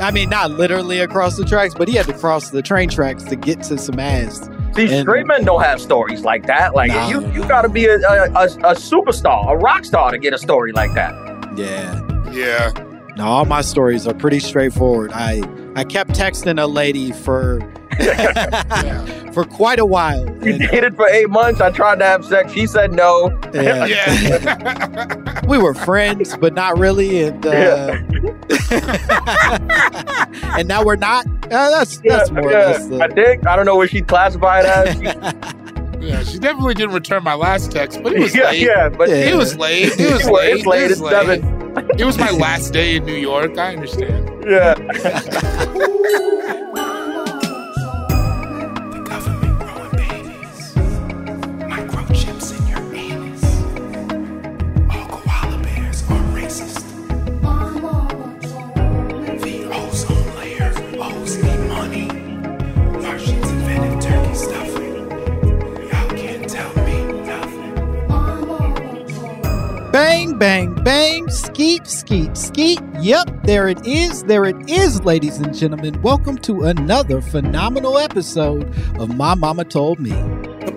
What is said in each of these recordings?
I mean, not literally across the tracks, but he had to cross the train tracks to get to some ass. See, And- straight men don't have stories like that. Like Nah. you, you got to be a, a, a, a superstar, a rock star to get a story like that. Yeah. Yeah. Now all my stories are pretty straightforward. I I kept texting a lady for for quite a while. You And, dated for eight months. I tried to have sex. She said no. yeah, Yeah. we were friends, but not really, and uh, and now we're not. Uh, that's that's more or less yeah. I think I don't know what she classified as. She- yeah. She definitely didn't return my last text, but it was yeah, late. yeah, but Yeah. It was late. It was It's late. it's late. It It's was seven. It was my last day in New York. I understand. Yeah. bang bang bang, skeet skeet skeet. Yep, there it is. There it is, ladies and gentlemen. Welcome to another phenomenal episode of My Mama Told Me.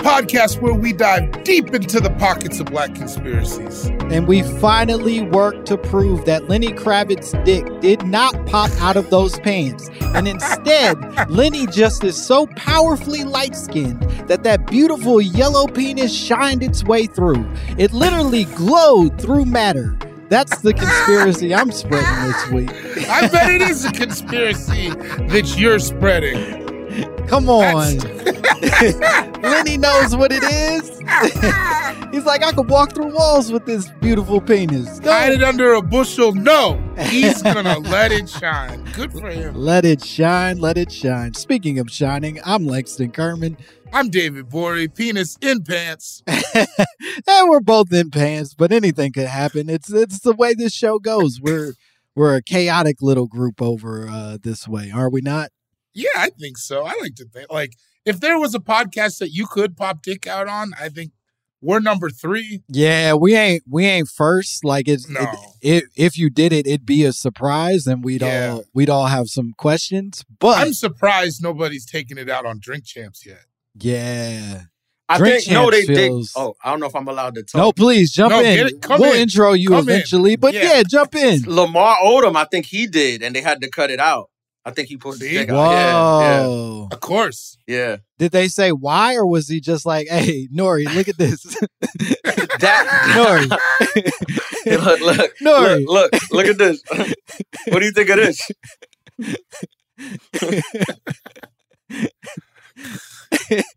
Podcast where we dive deep into the pockets of black conspiracies. And we finally worked to prove that Lenny Kravitz's dick did not pop out of those pants. And instead, Lenny just is so powerfully light skinned that that beautiful yellow penis shined its way through. It literally glowed through matter. That's the conspiracy I'm spreading this week. I bet it is a conspiracy that you're spreading. Come on. Lenny knows what it is. He's like, I could walk through walls with this beautiful penis. Go. Hide it under a bushel. No, he's gonna let it shine. Good for him. Let it shine, let it shine. Speaking of shining, I'm Langston Kerman, I'm David Borie, penis in pants. and we're both in pants, but anything could happen. It's it's the way this show goes. We're we're a chaotic little group over uh, this way, are we not? Yeah, I think so. I like to think like if there was a podcast that you could pop dick out on, I think we're number three. Yeah, we ain't we ain't first. Like it's No. it, it, if you did it, it'd be a surprise, and we'd Yeah. all we'd all have some questions. But I'm surprised nobody's taking it out on Drink Champs yet. yeah, I Drink think no, they Champs did. feels- Oh, I don't know if I'm allowed to talk. no, please jump No, in. it- come we'll in. intro you Come in. eventually, but Yeah. yeah, jump in. Lamar Odom, I think he did, and they had to cut it out. I think he pushed See? the dick Whoa. out. Of course. Yeah, yeah, Did they say why, or was he just like, "Hey, Nori, look at this. That Nori, look, look, Nori. look, look, look at this. what do you think of this?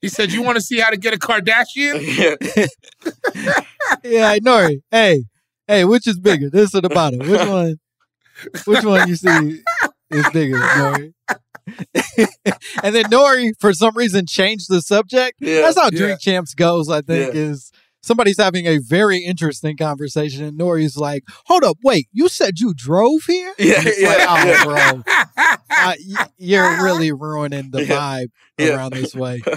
He said, "You want to see how to get a Kardashian?" Yeah. yeah, Nori, hey, Hey, which is bigger, this or the bottom? Which one? Which one you see is bigger, Nori? and then Nori, for some reason, changed the subject. Yeah, That's how yeah. Drink Champs goes. I think Yeah. is somebody's having a very interesting conversation, and Nori's like, "Hold up, wait, you said you drove here?" Yeah, yeah, like, yeah. oh, bro, uh, y- you're really ruining the Yeah. vibe Yeah. around this way.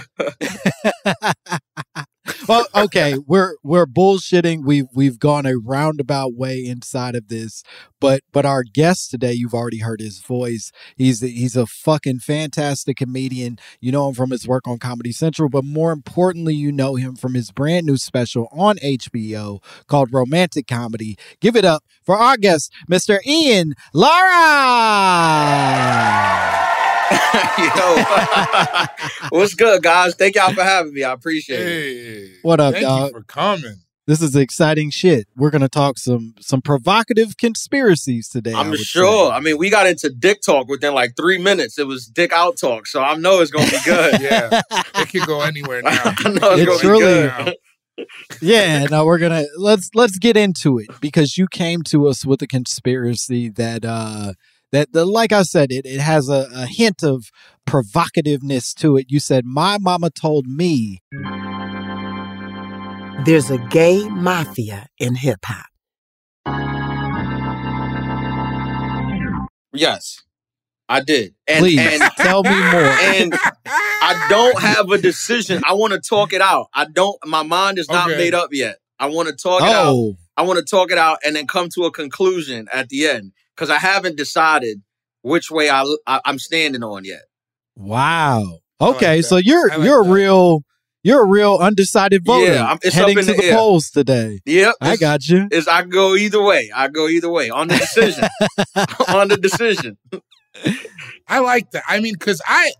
well, okay, we're we're bullshitting. We've we've gone a roundabout way inside of this, but but our guest today, you've already heard his voice. He's he's a fucking fantastic comedian. You know him from his work on Comedy Central, but more importantly, you know him from his brand new special on HBO called Romantic Comedy. Give it up for our guest, Mr. Ian Lara. Yo, what's good, guys? Thank y'all for having me. I appreciate it. Hey, What up, thank dog? you for coming. This is exciting shit. We're gonna talk some some provocative conspiracies today. I I'm would sure. say. I mean, we got into dick talk within like three minutes. It was dick out talk, so I know it's gonna be good. Yeah, it could go anywhere now. I know it's It gonna truly- be good. yeah. No, we're gonna let's let's get into it because you came to us with a conspiracy that uh that the like I said it it has a, a hint of provocativeness to it. You said my mama told me. There's a gay mafia in hip hop. Yes, I did. And, Please and tell me more. and I don't have a decision. I want to talk it out. I don't. My mind is not Okay. made up yet. I want to talk it out. oh, I want to talk it out and then come to a conclusion at the end because I haven't decided which way I, I I'm standing on yet. wow. like Okay, that. so you're like you're that. a real you're a real undecided voter. Yeah, I'm- it's up heading in to the the polls today. Yep, I got you. Is I go either way. I go either way on the decision. on the decision. I like that. I mean, because I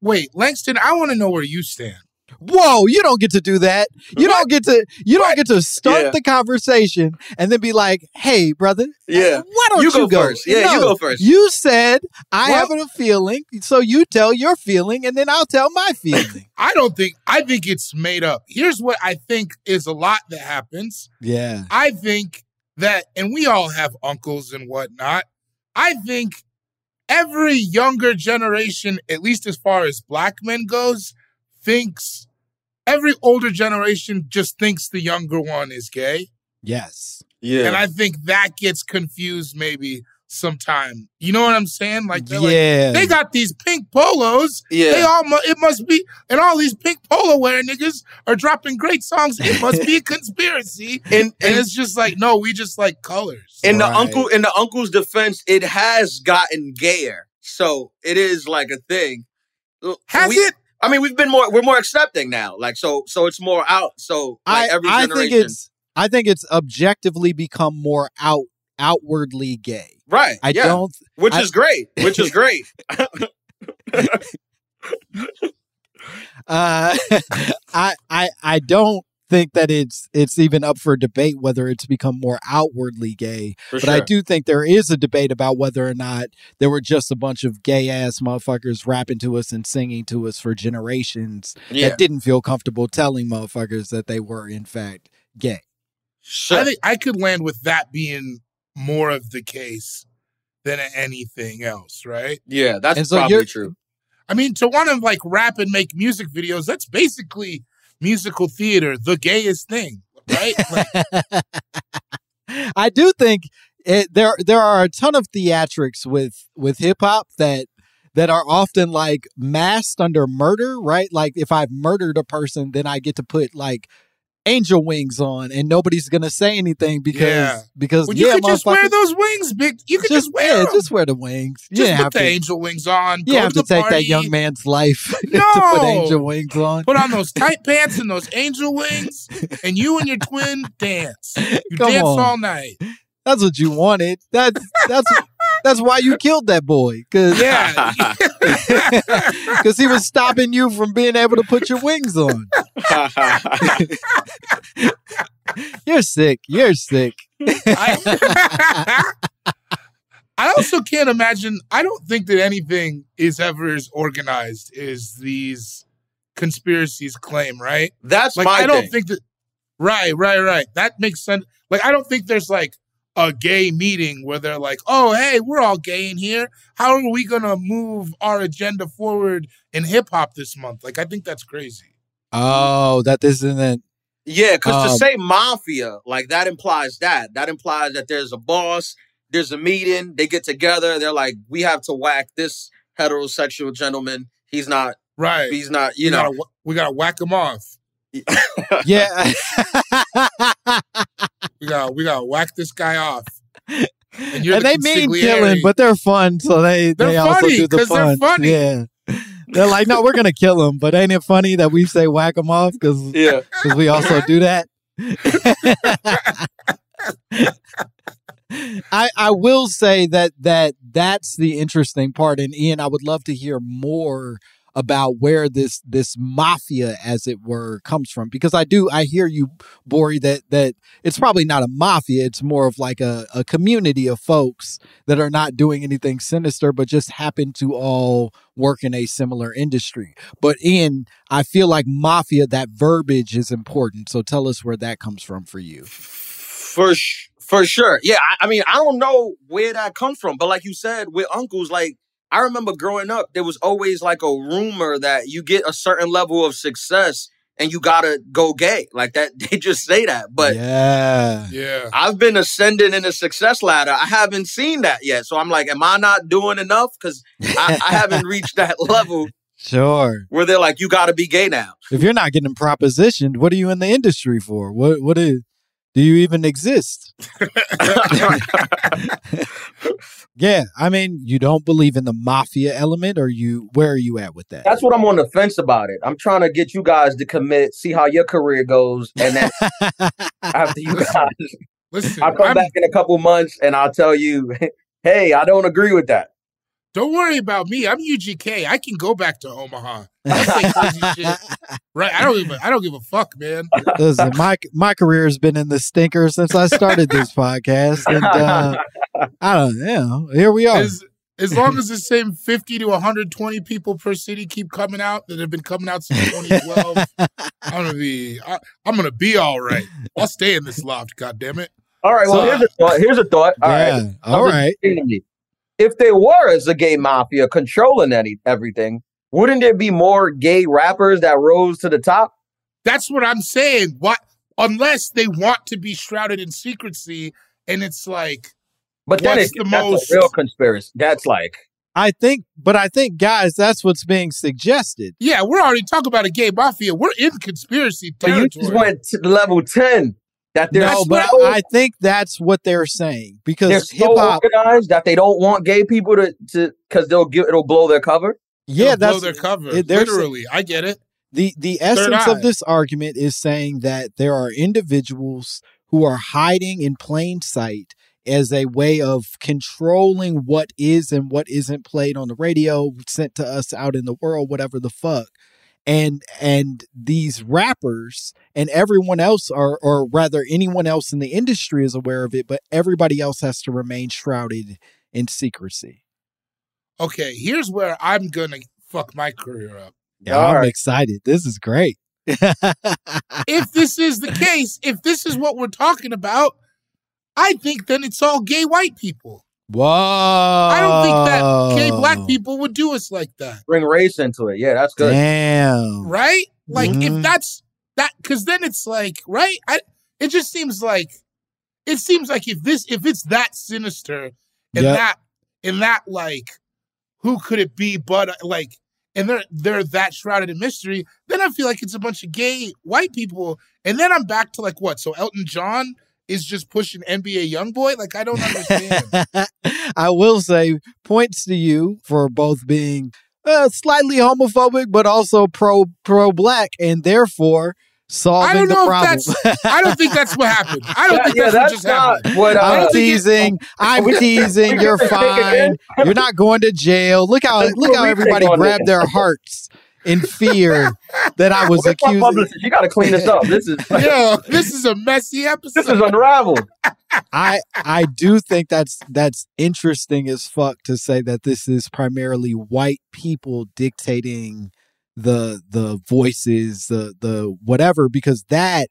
wait, Langston. I want to know where you stand. Whoa, you don't get to do that. You don't get to you don't get to start Yeah. the conversation and then be like, "Hey, brother, Yeah. why don't You you, go first. Yeah, you go first. You said I Well- have a feeling, so you tell your feeling, and then I'll tell my feeling. I don't think. I think it's made up. Here's what I think is a lot that happens. yeah, I think that, and we all have uncles and whatnot. I think every younger generation, at least as far as black men goes, thinks every older generation just thinks the younger one is gay. yes, Yeah. And I think that gets confused maybe sometime. You know what I'm saying? Like, they're like, yeah. they got these pink polos. yeah. They all, mu- it must be, and all these pink polo wearing niggas are dropping great songs. It must be a conspiracy. and And and it's just like, no, we just like colors. in the uncle in the uncle's defense, it has gotten gayer. So it is like a thing. Has We- it? I mean, we've been more we're more accepting now. Like so so it's more out. So like I every I generation. think it's I think it's objectively become more out outwardly gay. right. I yeah. don't. which I- is great. Which is great. Uh, I I I don't think that it's it's even up for debate whether it's become more outwardly gay. For But I do think there is a debate about whether or not there were just a bunch of gay ass motherfuckers rapping to us and singing to us for generations Yeah. that didn't feel comfortable telling motherfuckers that they were in fact gay. Sure. I think I could land with that being more of the case than anything else, right? yeah, that's And so probably true. I mean, to want to like rap and make music videos, that's basically musical theater, the gayest thing, right? Like, I do think it, there there are a ton of theatrics with with hip hop that that are often like masked under murder, right? Like if I've murdered a person, then I get to put like angel wings on, and nobody's gonna say anything because Yeah. because well, you yeah, could just wear those wings, big. You could just, wear yeah, them. just wear the wings. You Just put have the to. angel wings on. You have to, to take party, that young man's life to put angel wings on. Put on those tight pants and those angel wings, and you and your twin dance. You Come dance on. all night. That's what you wanted. That's that's that's why you killed that boy. Cause Yeah. because he was stopping you from being able to put your wings on. You're sick. You're sick. I, I also can't imagine. I don't think that anything is ever as organized as these conspiracies claim. Right? that's Like my I don't thing. think that. Right, right, right. That makes sense. Like, I don't think there's like a gay meeting where they're like, oh, hey, we're all gay in here. How are we going to move our agenda forward in hip hop this month? Like, I think that's crazy. Oh, that this isn't. Yeah, because to Um, say mafia, like that implies that. That implies that there's a boss, there's a meeting, they get together, they're like, we have to whack this heterosexual gentleman. He's not, Right. he's not, you we know. gotta, we gotta whack him off. Yeah. We gotta, we gotta whack this guy off. And, and you're the they mean killing, but they're fun, so they They're they also funny, do the 'cause they're fun. funny. Yeah, they're like, no, we're gonna kill him, but ain't it funny that we say whack him off because Yeah. because we also do that. I I will say that that that's the interesting part, and Ian, I would love to hear more about where this this mafia, as it were, comes from because I do I hear you, Borie, that that it's probably not a mafia; it's more of like a, a community of folks that are not doing anything sinister, but just happen to all work in a similar industry. But in, I feel like mafia, that verbiage is important. So tell us where that comes from for you. For sh- for sure. Yeah, I, I mean, I don't know where that comes from, but like you said, with uncles, like I remember growing up, there was always like a rumor that you get a certain level of success and you gotta go gay. Like that, they just say that. But yeah, Yeah. I've been ascending in the success ladder. I haven't seen that yet. So I'm like, am I not doing enough? Because I, I haven't reached that level Sure. where they're like, you gotta be gay now. If you're not getting propositioned, what are you in the industry for? What what is do you even exist? yeah, I mean, you don't believe in the mafia element, or you where are you at with that? That's what I'm on the fence about it. I'm trying to get you guys to commit, see how your career goes, and then after you guys, Listen, I'll come I'm- back in a couple months and I'll tell you, hey, I don't agree with that. Don't worry about me. I'm UGK. I can go back to Omaha. I'll say crazy shit. Right? I don't even. I don't give a fuck, man. Listen, my my career has been in the stinker since I started this podcast, and uh, I don't, you know, here we are. As, as long as the same 50 to 120 people per city keep coming out that have been coming out since 2012, I'm gonna be. I, I'm gonna be all right. I'll stay in this loft. God damn it. All right, well, So- here's a thought. Here's a thought. All right, yeah, all right. If they were was a gay mafia controlling any everything, wouldn't there be more gay rappers that rose to the top? That's what I'm saying. What? Unless they want to be shrouded in secrecy, and it's like, But then it's the most- a real conspiracy. That's like I think, but I think, guys, that's what's being suggested. yeah, we're already talking about a gay mafia. We're in conspiracy but you just went to level ten. That they're No, so, but I think that's what they're saying because they're because so hip hop. organized that they don't want gay people to to because they'll give it'll blow their cover. Yeah, It'll that's their cover. it- Literally, I get it. the the essence of this argument is saying that there are individuals who are hiding in plain sight as a way of controlling what is and what isn't played on the radio sent to us out in the world whatever the fuck and and these rappers and everyone else are or rather anyone else in the industry is aware of it but everybody else has to remain shrouded in secrecy Okay, here's where I'm gonna fuck my career up. yeah All i'm right. excited this is great if this is the case, if this is what we're talking about, I think then it's all gay white people. Whoa! I don't think that gay black people would do us like that, Bring race into it. Yeah, that's good. Damn. right? Like Mhm. if that's that, because then it's like, right? I it just seems like it seems like if this if it's that sinister and Yep. that and that like who could it be but uh, like and they're they're that shrouded in mystery then i feel like it's a bunch of gay white people. And then i'm back to like what? So elton john is just pushing nba young boy like i don't understand. I will say points to you for both being uh, slightly homophobic, but also pro pro black, and therefore i solving don't the know if that's i don't think that's what happened i don't Yeah, think yeah, that's, what just not happened what. I I'm don't Uh, think it- teasing. I'm teasing. You're get the thing fine. You're not going to jail. Look how look how everybody on grabbed their hearts in fear that I was Where's my accusing. You got to clean this up. This is yo this is a messy episode this is unraveled. I I do think that's that's interesting as fuck to say that this is primarily white people dictating the the voices, the the whatever, because that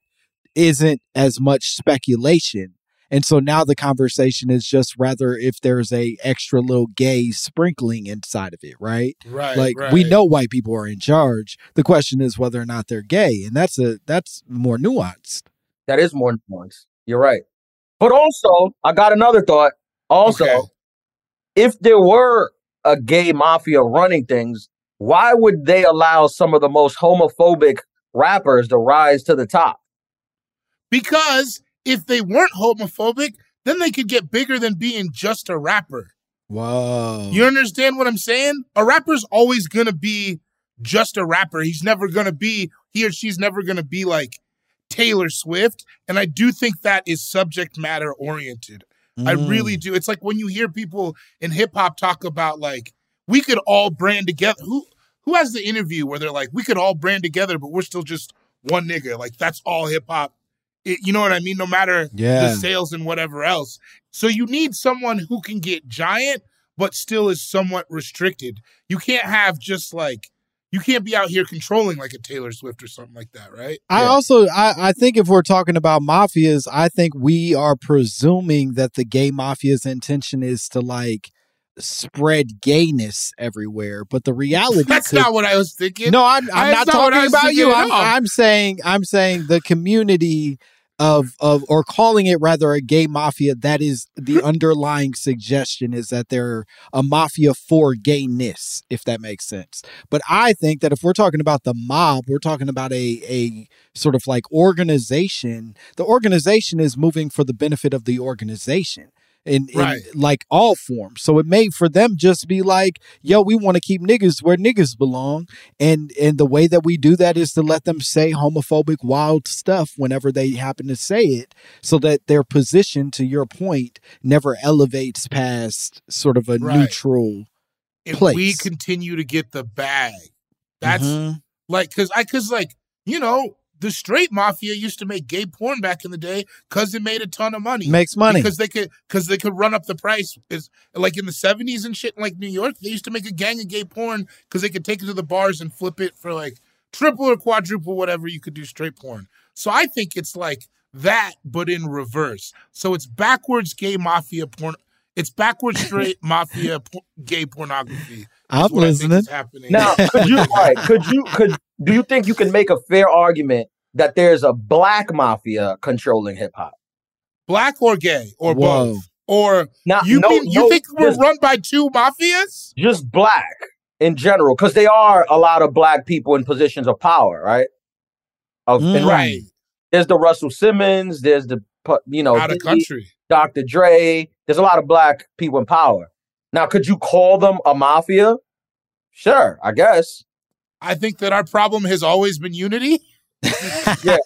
isn't as much speculation. And so now the conversation is just rather if there's a extra little gay sprinkling inside of it, right? Right. like right. we know white people are in charge. The question is whether or not they're gay, and that's a that's more nuanced. That is more nuanced. You're right. But also, I got another thought. Also, Okay. if there were a gay mafia running things, why would they allow some of the most homophobic rappers to rise to the top? Because if they weren't homophobic, then they could get bigger than being just a rapper. Whoa. You understand what I'm saying? A rapper's always going to be just a rapper. He's never going to be, he or she's never going to be like Taylor Swift. And I do think that is subject matter oriented. I Mm. really do. It's like when you hear people in hip hop talk about like, we could all brand together. Who who has the interview where they're like, we could all brand together, but we're still just one nigga. Like that's all hip hop. You know what I mean? No matter Yeah. the sales and whatever else. So you need someone who can get giant, but still is somewhat restricted. You can't have just like you can't be out here controlling like a Taylor Swift or something like that, right? I also I, I think if we're talking about mafias, I think we are presuming that the gay mafia's intention is to like spread gayness everywhere. But the reality That's could- not what I was thinking. No, I'm, I'm not not talking about you. I'm. I'm saying I'm saying the community of of or calling it rather a gay mafia. That is the underlying suggestion is that they're a mafia for gayness, if that makes sense. But I think that if we're talking about the mob, we're talking about a a sort of like organization. The organization is moving for the benefit of the organization. In, in Right. like all forms. So it may for them just be like, yo, we want to keep niggas where niggas belong. And and the way that we do that is to let them say homophobic wild stuff whenever they happen to say it, so that their position, to your point, never elevates past sort of a Right. neutral if place. we continue to get the bag. That's Mhm. like cause I cause like, you know, the straight mafia used to make gay porn back in the day because it made a ton of money. Makes money. Because they could because they could run up the price. Is like in the seventies and shit in like New York, they used to make a gang of gay porn because they could take it to the bars and flip it for like triple or quadruple whatever you could do straight porn. So I think it's like that, but in reverse. So it's backwards gay mafia porn. It's backwards straight mafia por- gay pornography. I'm what I think listening. happening. Now, could you, all right, could you, could, do you think you can make a fair argument that there's a black mafia controlling hip hop? black or gay or Whoa. both? Or Now, you no- mean you no, think we're just- run by two mafias? Just black in general, because they are a lot of black people in positions of power, right? Of Mm. Right. There's the Russell Simmons. There's the you know Out of country. Dr. Dre. There's a lot of black people in power. Now, could you call them a mafia? Sure, I guess. I think that our problem has always been unity. I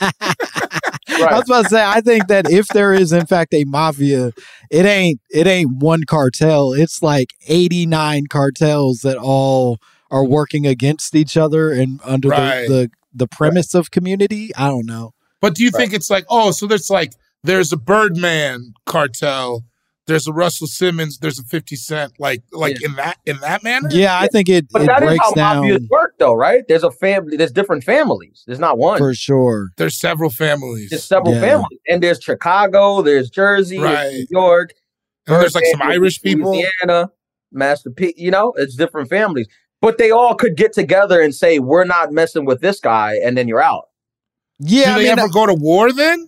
was about to say, I think that if there is in fact a mafia, it ain't it ain't one cartel. It's like eighty nine cartels that all are working against each other and under Right. the, the the premise of community. I don't know. But do you think it's like, oh, so there's like there's a Birdman cartel, there's a Russell Simmons, there's a 50 Cent, like like in that in that manner? Yeah, I think it, But it that is breaks how down mafias work, though, right? There's a family. There's different families. There's not one. for sure. There's several families. There's several Yeah. families, and there's Chicago. There's Jersey. Right. There's New York. And there's like some Birdman, Irish people. Louisiana, Master P. You know, it's different families, but they all could get together and say, "We're not messing with this guy," and then you're out. Yeah, Do I they mean, ever go to war then?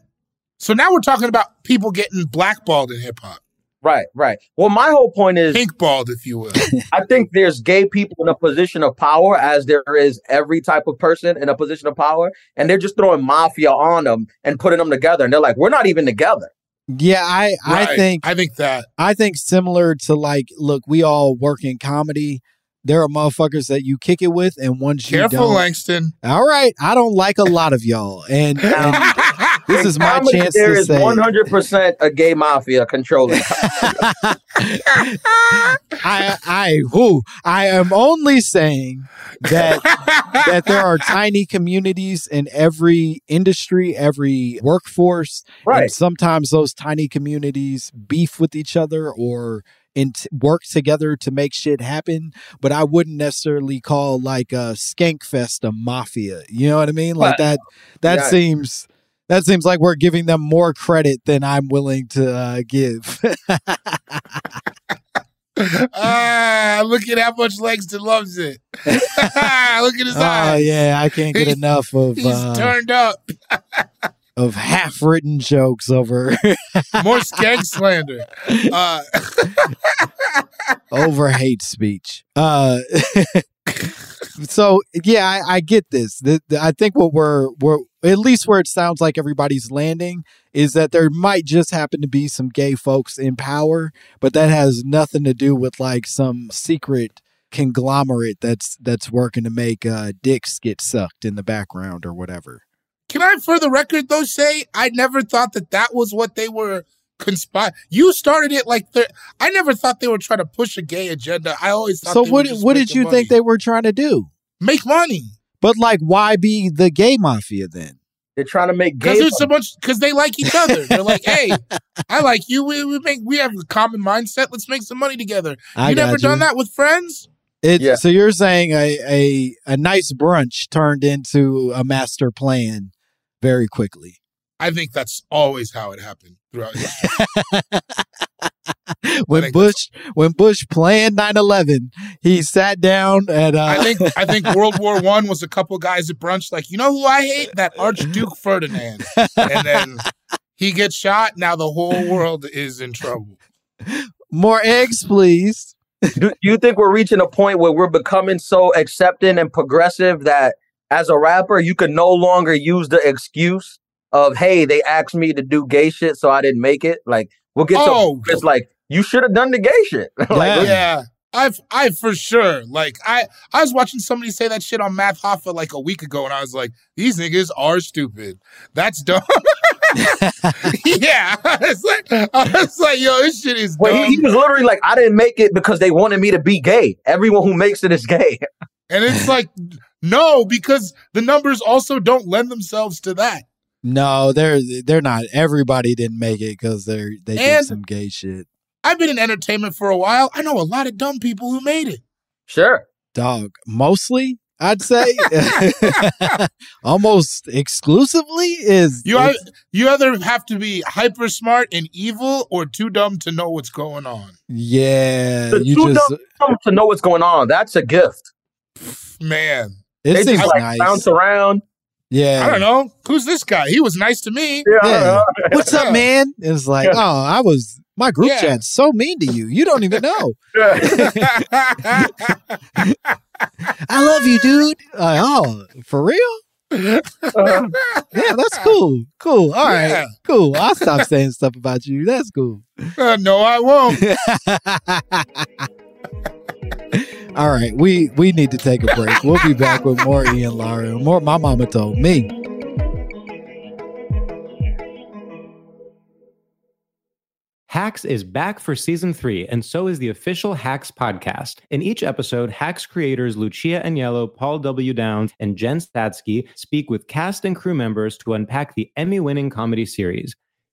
So now we're talking about people getting blackballed in hip hop. Right, right. Well, my whole point is, Pinkballed, if you will. I think there's gay people in a position of power, as there is every type of person in a position of power, and they're just throwing mafia on them and putting them together, and they're like, "We're not even together." yeah, I I think I think that. I think similar to like, look, we all work in comedy. There are motherfuckers that you kick it with, and ones you Careful, don't. Langston. All right, I don't like a lot of y'all, and, and this is my chance There to is say. 100% a gay mafia controlling. I I who I am only saying that that there are tiny communities in every industry, every workforce, Right. and sometimes those tiny communities beef with each other or and work together to make shit happen. But I wouldn't necessarily call like a Skankfest a mafia. You know what I mean? Like Right. that. That Yeah. seems That seems like we're giving them more credit than I'm willing to uh, give. ah, look at how much Langston loves it. look at his oh eyes. yeah, I can't get enough of He's uh, turned up. of half-written jokes over More skank slander. Uh, over hate speech. Uh, so yeah, I, I get this. The, the- I think what we're we're at least where it sounds like everybody's landing is that there might just happen to be some gay folks in power, but that has nothing to do with like some secret conglomerate that's that's working to make uh, dicks get sucked in the background or whatever. can I, for the record, though, say I never thought that that was what they were conspire. You started it like. I never thought they were trying to push a gay agenda. I always thought. So what what did you think they were trying to do? make money? But like, why be the gay mafia then? They're trying to make gay. Because there's a bunch. Because they like each other. They're like, hey, I like you. We, we make. We have a common mindset. Let's make some money together. I you got never done that with friends? It, Yeah. So you're saying a, a a nice brunch turned into a master plan very quickly. I think that's always how it happened throughout history. when Bush when Bush planned 9/11, he sat down and uh, I think I think World War One was a couple guys at brunch like, you know who I hate? That Archduke Ferdinand. And then he gets shot. Now the whole world is in trouble. more eggs, please. do, do you think we're reaching a point where we're becoming so accepting and progressive that as a rapper you can no longer use the excuse of hey they asked me to do gay shit so i didn't make it like we'll get Oh. to it's like you should have done the gay shit like, Yeah. Yeah. I've I for sure. Like I I was watching somebody say that shit on Math Hoffa like a week ago, and I was like, these niggas are stupid. That's dumb. yeah. It's like I was like, yo, this shit is Well, dumb. he, he was literally like, I didn't make it because they wanted me to be gay. Everyone who makes it is gay. and it's like, no, because the numbers also don't lend themselves to that. No, they're they're not. Everybody didn't make it because they're they did And- some gay shit. I've been in entertainment for a while. I know a lot of dumb people who made it. Sure. Dog, mostly I'd say almost exclusively is You it's- ei- you either have to be hyper smart and evil or too dumb to know what's going on. yeah. The You two just dumb dumb to know what's going on. That's a gift. Man, it they seems just like nice. bounce around. Yeah. I don't know. Who's this guy? He was nice to me. Yeah, Yeah. What's up, man? It's like, Yeah. oh, I was my group Yeah. chat's so mean to you. You don't even know. I love you, dude. Like, oh, for real? Uh, Yeah, that's cool. Cool. All right. Yeah. Cool. I'll stop saying stuff about you. That's cool. Uh, no, I won't. All right. We we need to take a break. We'll be back with more Ian Lara. More my mama told me. Hacks is back for season three, and so is the official Hacks podcast. In each episode, Hacks creators Lucia Aniello, Paul W. Downs, and Jen Statsky speak with cast and crew members to unpack the Emmy winning comedy series.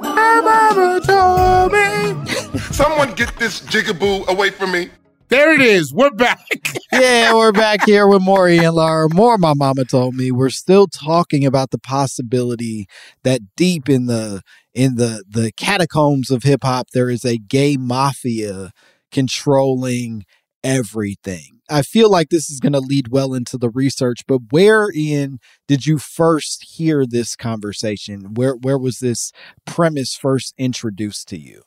My mama told me. Someone get this jigaboo away from me. There it is. We're back. yeah, we're back here with more Ian Lara. More, my mama told me. We're still talking about the possibility that deep in the in the the catacombs of hip hop, there is a gay mafia controlling everything. I feel like this is going to lead well into the research, but where wherein did you first hear this conversation? Where where was this premise first introduced to you?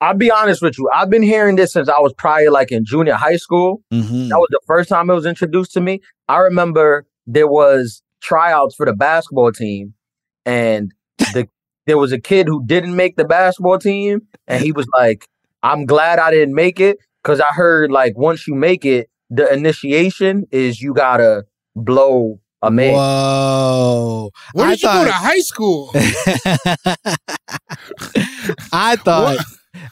I'll be honest with you. I've been hearing this since I was probably like in junior high school. Mm-hmm. That was the first time it was introduced to me. I remember there was tryouts for the basketball team, and the there was a kid who didn't make the basketball team, and he was like, "I'm glad I didn't make it because I heard like once you make it, the initiation is you gotta blow a man." Whoa! Where I did you go to high school? I thought.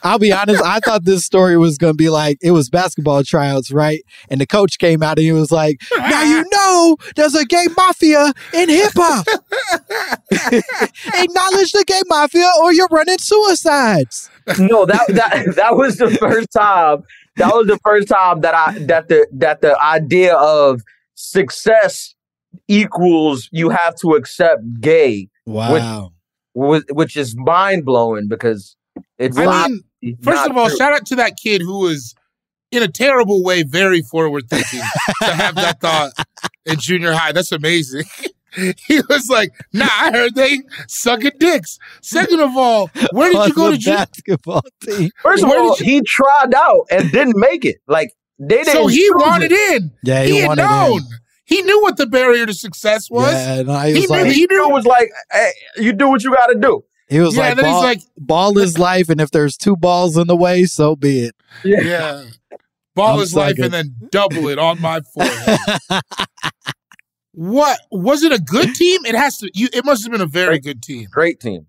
I'll be honest. I thought this story was going to be like it was basketball tryouts, right? And the coach came out and he was like, "Now you know there's a gay mafia in hip hop. Acknowledge the gay mafia, or you're running suicides." no, that that that was the first time. That was the first time that I that the that the idea of success equals you have to accept gay. Wow. Which, which is mind blowing because it's I not- mean, first of all, true. shout out to that kid who was, in a terrible way, very forward thinking to have that thought in junior high. That's amazing. he was like, "Nah, I heard they sucking dicks." Second of all, where did you go to junior? basketball team? First of Where all, did he tried out and didn't make it. Like they didn't. So he wanted it. in. Yeah, he he had wanted in. He knew what the barrier to success was. Yeah, and I he was knew. like, he knew. It was like, hey, you do what you got to do. he was Yeah, like, then he's ball, like- ball is life, and if there's two balls in the way, so be it. Yeah. Ball I'm is life and then double it on my forehead. what was it a good team? It has to you it must have been a very good team. Great team.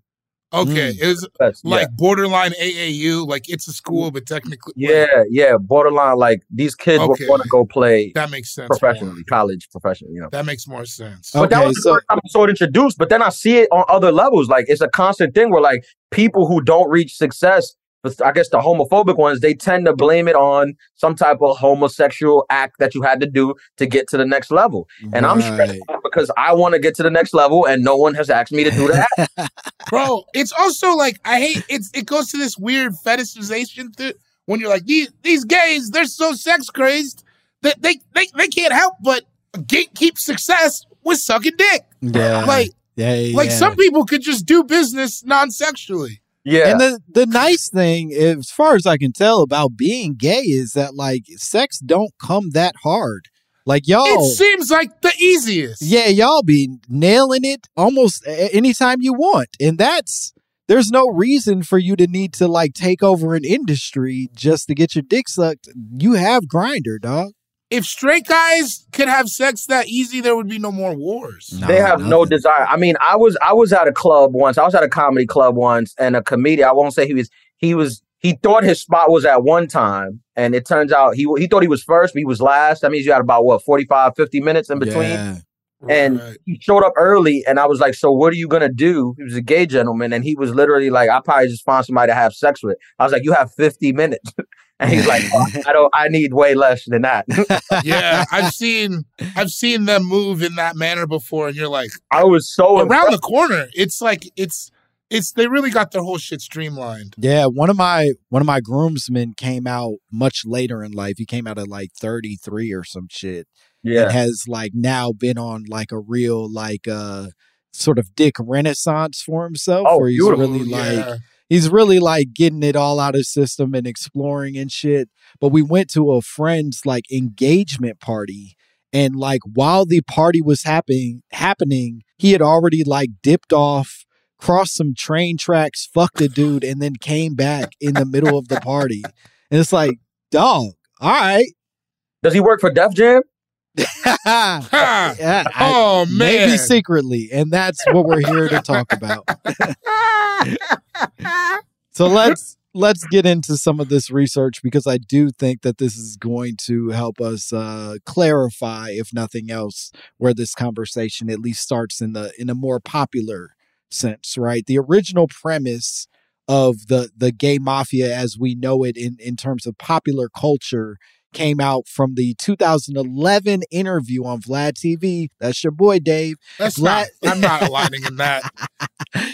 Okay. Mm. It was Yes, like borderline AAU, like it's a school, but technically yeah, yeah, yeah. Borderline, like these kids Okay. would want to go play that makes sense. professionally, more. college professionally. You know. That makes more sense. But that Okay, was the so- first time I saw it introduced. But then I see it on other levels. Like it's a constant thing where like people who don't reach success, but I guess the homophobic ones, they tend to blame it on some type of homosexual act that you had to do to get to the next level. And I'm stressed out because I want to get to the next level, and no one has asked me to do that. Bro, it's also like I hate it's it goes to this weird fetishization thing when you're like these these gays, they're so sex crazed that they they, they can't help but gatekeep success with sucking dick. Yeah, Like yeah, yeah. like some people could just do business non-sexually. Yeah, And the the nice thing, as far as I can tell about being gay, is that like sex don't come that hard. Like y'all, It seems like the easiest. yeah, y'all be nailing it almost a- anytime you want, and that's there's no reason for you to need to like take over an industry just to get your dick sucked. You have Grindr, dog. If straight guys could have sex that easy, there would be no more wars. they have no desire. I mean, I was I was at a club once. I was at a comedy club once, and a comedian. I won't say he was. He was. He thought his spot was at one time, and it turns out he he thought he was first, but he was last. That means you had about what 45, 50 minutes in between. Yeah. And Right. he showed up early, and I was like, "So what are you gonna do?" He was a gay gentleman, and he was literally like, "I probably just find somebody to have sex with." I was like, "You have fifty minutes." And he's like, "Oh, I don't. I need way less than that. yeah, I've seen I've seen them move in that manner before, and you're like, I was so around impressed. the corner. It's like it's it's they really got their whole shit streamlined. Yeah, one of my one of my groomsmen came out much later in life. He came out at like 33 or some shit. Yeah. And has like now been on like a real like uh sort of dick renaissance for himself Oh, where he's beautiful. really like Yeah. He's really like getting it all out of system and exploring and shit. But we went to a friend's like engagement party and like while the party was happening happening, he had already like dipped off, crossed some train tracks, fucked a dude, and then came back in the middle of the party. And it's like, dog, all right. Does he work for Def Jam? Yeah, I- oh man, maybe secretly, and that's what we're here to talk about. so let's let's get into some of this research because I do think that this is going to help us uh, clarify, if nothing else, where this conversation at least starts in the in a more popular sense. Right, the original premise of the the gay mafia as we know it in in terms of popular culture came out from the 2011 interview on Vlad TV. That's your boy Dave. That's Vlad- not. I'm not aligning in that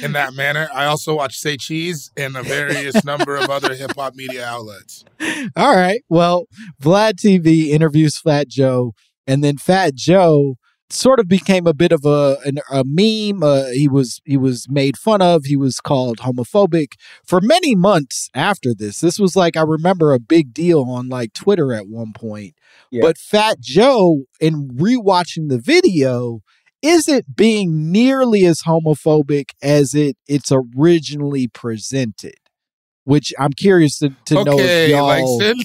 in that manner. I also watch Say Cheese and a various number of other hip hop media outlets. All right. Well, Vlad TV interviews Fat Joe, and then Fat Joe sort of became a bit of a an, a meme. Uh, he was he was made fun of. He was called homophobic for many months after this. This was like I remember a big deal on like Twitter at one point. Yeah. But Fat Joe, in rewatching the video, isn't being nearly as homophobic as it it's originally presented. Which I'm curious to, to know if y'all. Langston.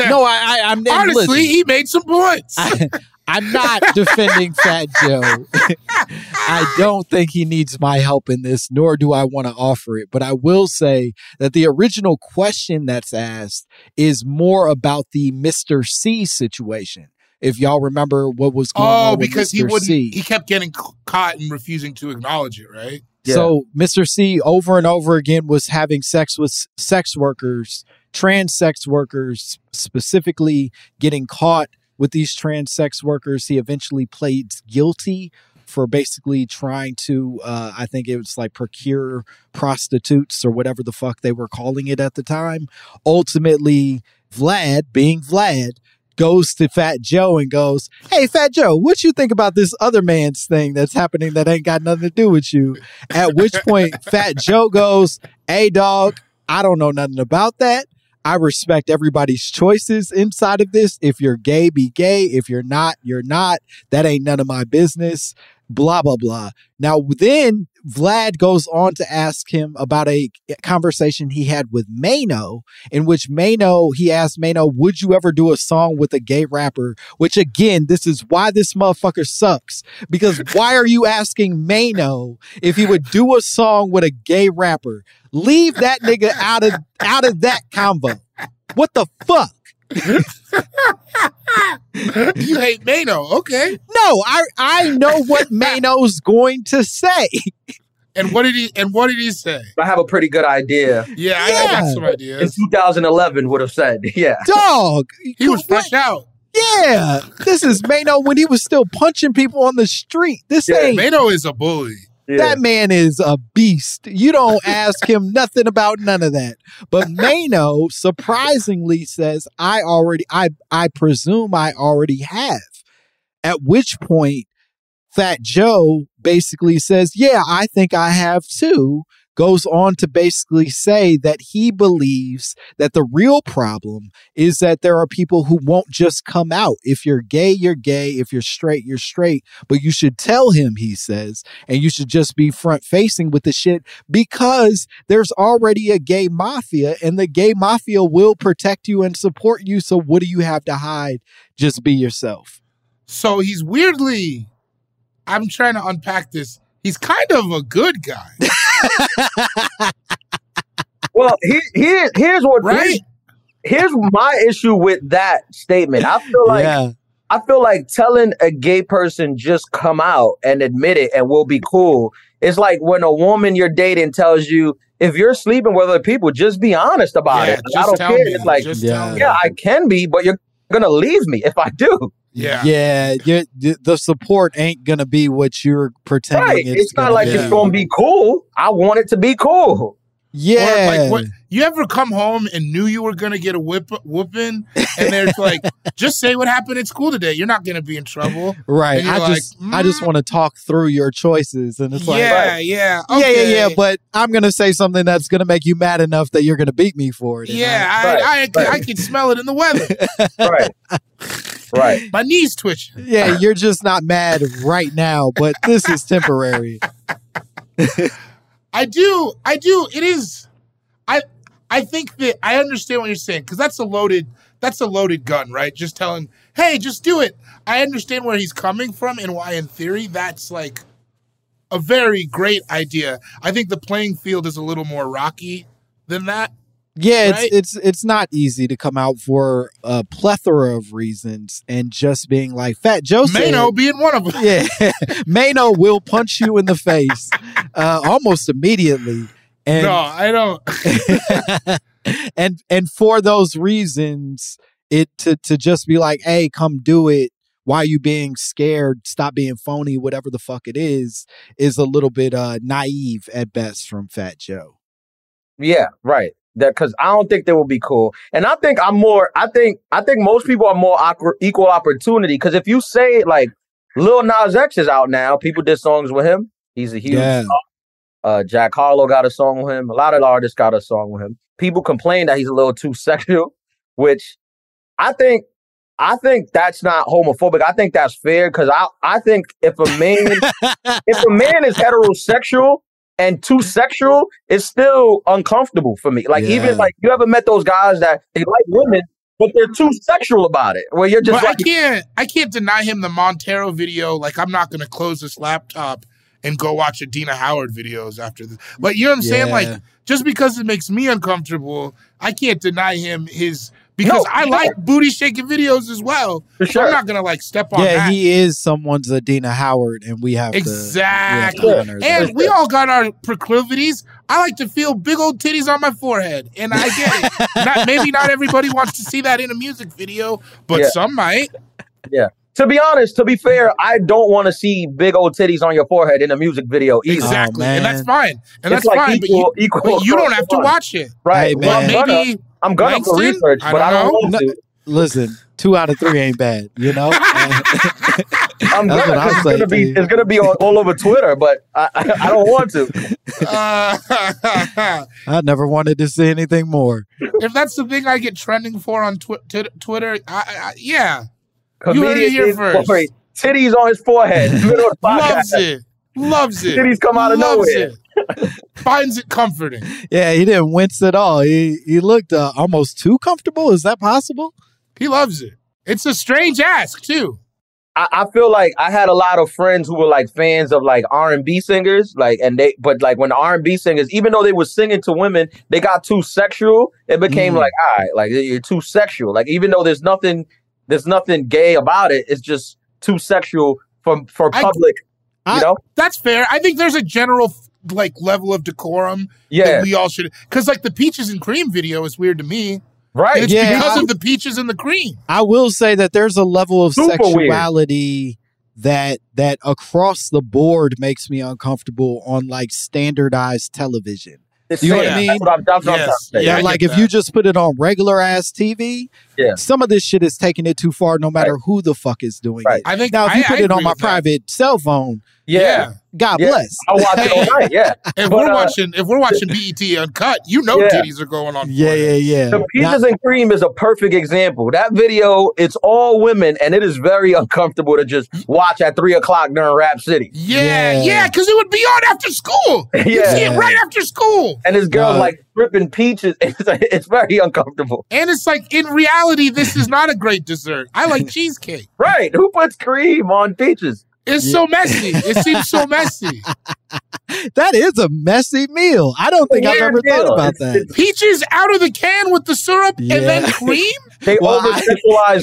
No, I, I I'm Honestly, listen, he made some points. I, I'm not defending Fat Joe. I don't think he needs my help in this, nor do I want to offer it. But I will say that the original question that's asked is more about the Mr. Cee situation. If y'all remember what was going oh, on oh, with because he Mr. wouldn't. C. He kept getting caught and refusing to acknowledge it. Right. So Mr. Cee over and over again was having sex with sex workers, trans sex workers, specifically getting caught with these trans sex workers. He eventually pleads guilty for basically trying to, uh, I think it was like procure prostitutes or whatever the fuck they were calling it at the time. Ultimately, Vlad, being Vlad, goes to Fat Joe and goes, Hey, Fat Joe, what you think about this other man's thing that's happening that ain't got nothing to do with you? At which point, Fat Joe goes, Hey, dog, I don't know nothing about that. I respect everybody's choices inside of this. If you're gay, be gay. If you're not, you're not. That ain't none of my business. Blah, blah, blah. Now, then Vlad goes on to ask him about a conversation he had with Maino, in which Maino, he asked Maino, Would you ever do a song with a gay rapper? Which, again, this is why this motherfucker sucks. Because why are you asking Maino if he would do a song with a gay rapper? Leave that nigga out of out of that combo. What the fuck? you hate Maino, okay? No, I I know what Maino's going to say. And what did he? And what did he say? I have a pretty good idea. Yeah, I, I got some In 2011 would have said, yeah. Dog. He was fresh out. Yeah. This is Maino when he was still punching people on the street. This Yeah, ain't Maino is a bully. That man is a beast. You don't ask him nothing about none of that. But Maino surprisingly says, I already, I, I presume I already have. At which point, Fat Joe basically says, Yeah, I think I have too. Goes on to basically say that he believes that the real problem is that there are people who won't just come out. If you're gay, you're gay. If you're straight, you're straight. But you should tell him, he says, and you should just be front facing with the shit because there's already a gay mafia and the gay mafia will protect you and support you. So what do you have to hide? Just be yourself. So he's weirdly. I'm trying to unpack this. He's kind of a good guy, Well, here, here, here's what right? here's my issue with that statement. I feel like yeah. I feel like telling a gay person just come out and admit it and we'll be cool. It's like when a woman you're dating tells you, if you're sleeping with other people, just be honest about Yeah, it. Like, I don't tell care. me. It's like, Just tell me. yeah, I can be, but you're gonna leave me if I do. Yeah. Yeah, the the support ain't gonna be what you're pretending. Right. It's, It's, not like be. it's gonna be cool. I want it to be cool. Yeah, Or like what you ever come home and knew you were gonna get a whip whooping, and they're like, just say what happened at school today. You're not gonna be in trouble. right. I like, just I just mm. want to talk through your choices, and it's like, yeah, yeah, yeah, yeah, yeah. But I'm gonna say something that's gonna make you mad enough that you're gonna beat me for it. Yeah, I, Right, I, I, right. can smell it in the weather. Right. right. My knees twitching. yeah, you're just not mad right now, but this is temporary. I do, I do. It is. I, I think that I understand what you're saying because that's a loaded, that's a loaded gun, right? Just telling, hey, just do it. I understand where he's coming from and why, in theory, that's like a very great idea. I think the playing field is a little more rocky than that. Yeah, it's Right? it's it's not easy to come out for a plethora of reasons and just being like Fat Joe said. Maino being one of them. Yeah, Maino will punch you in the face uh, almost immediately. And no, I don't. and and for those reasons, it to to just be like, hey, come do it. Why you being scared? Stop being phony. Whatever the fuck it is, is a little bit uh naive at best from Fat Joe. Yeah, right. That because I don't think they will be cool, and I think I'm more. I think I think most people are more awkward, equal opportunity. Because if you say like Lil Nas X is out now, people did songs with him. He's a huge. Yeah. Uh, Jack Harlow got a song with him. A lot of artists got a song with him. People complain that he's a little too sexual, which I think I think that's not homophobic. I think that's fair because I I think if a man if a man is heterosexual and too sexual, it's still uncomfortable for me. Like Yeah. even like you ever met those guys that they like women, but they're too sexual about it. Where you're just But I can't I can't deny him the Montero video. Like I'm not gonna close this laptop and go watch Adina Howard videos after this. But you know what I'm saying? Like just because it makes me uncomfortable, I can't deny him his because No, I like booty shaking videos as well. For sure. I'm not gonna like step on yeah, that. he is someone's Adina Howard, and we have to Exactly. we have to. And we all got our proclivities. I like to feel big old titties on my forehead, and I get it. not, maybe not everybody wants to see that in a music video, but Yeah. some might. yeah. To be honest, to be fair, I don't want to see big old titties on your forehead in a music video either. Exactly, and that's fine, and It's that's like fine. equal- but you, equal but you don't have to watch it. Right. Hey, Well, I'm gonna, Maybe I'm gonna for Langston? research, I but I don't don't want to. Listen, two out of three ain't bad, you know. I'm That's gonna. what I'm 'cause It's gonna saying, be. It's gonna be all, all over Twitter, but I, I, I don't want to. Uh, I never wanted to see anything more. if that's the thing I get trending for on twi- t- Twitter, I, I, yeah, You heard it Comedian here is- first. wait, Titties on his forehead. Middle of loves it, loves it. Titties come out of loves nowhere. it. Finds it comforting. Yeah, he didn't wince at all. He he looked uh, almost too comfortable. Is that possible? He loves it. It's a strange ask too. I, I feel like I had a lot of friends who were like fans of like R and B singers, like and they but like when the R and B singers, even though they were singing to women, they got too sexual. It became Mm. like, all right, like you're too sexual. Like even though there's nothing, there's nothing gay about it. It's just too sexual for for public. I- you know? That's fair. I think there's a general like level of decorum Yeah. that we all should. Because like the peaches and cream video is weird to me. Right. And it's Yeah. because of the peaches and the cream. I will say that there's a level of Super weird. sexuality that that across the board makes me uncomfortable on like standardized television. It's You know what. I mean? That's what I'm, that's what I'm Yes. trying to say. Yeah, Yeah, I like get if you just put it on regular ass TV, Yeah. some of this shit is taking it too far no matter who the fuck is doing Right. it. I think Now if you I- put I it on my with that. private cell phone, Yeah. God Yeah. bless. I watch it all night. Yeah. If But, we're uh, watching, if we're watching BET Uncut, you know Yeah. titties are going on. Yeah, yeah, yeah. The Peaches and Cream is a perfect example. That video, it's all women, and it is very uncomfortable to just watch at three o'clock during Rap City. Yeah, Yeah. yeah, because it would be on after school. You Yeah. see it right after school. And this girl's No. like stripping peaches. It's, it's very uncomfortable. And it's like in reality, this is not a great dessert. I like cheesecake. Right. Who puts cream on peaches? It's so messy. It seems so messy. That is a messy meal. I don't think I've Weird ever thought about that. Peaches out of the can with the syrup Yeah. and then cream. They Well, over I-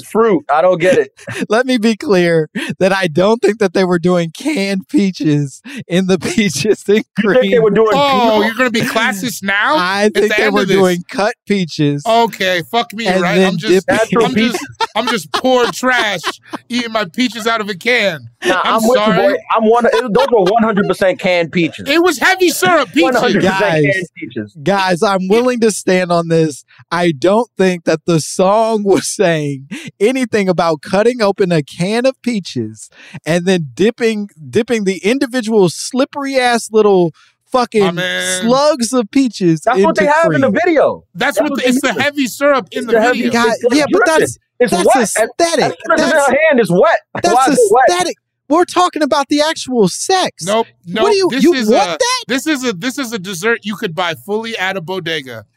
fruit. I don't get it. Let me be clear that I don't think that they were doing canned peaches in the peaches and You think they were doing? Oh, you're gonna be classist now? I think the they were doing cut peaches. Okay, fuck me, And right? I'm just, dip- Natural I'm just, I'm just poor trash eating my peaches out of a can. Nah, I'm, I'm, with you, sorry. I'm one. Of, those were 100 percent canned peaches. It was heavy syrup 100 peaches. Guys. canned peaches. Guys, I'm willing to stand on this. I don't think that the song was saying anything about cutting open a can of peaches and then dipping dipping the individual slippery ass little My fucking man. slugs of peaches. That's what they into have in the video. That's, That's what what the, it's the heavy syrup in the the heavy video. God, yeah, but that's It's that's wet. aesthetic. That's, that's, That's, hand is wet. That's is it wet? aesthetic. We're talking about the actual sex. Nope, nope. What do you this you is want a, that? This is a this is a dessert you could buy fully at a bodega.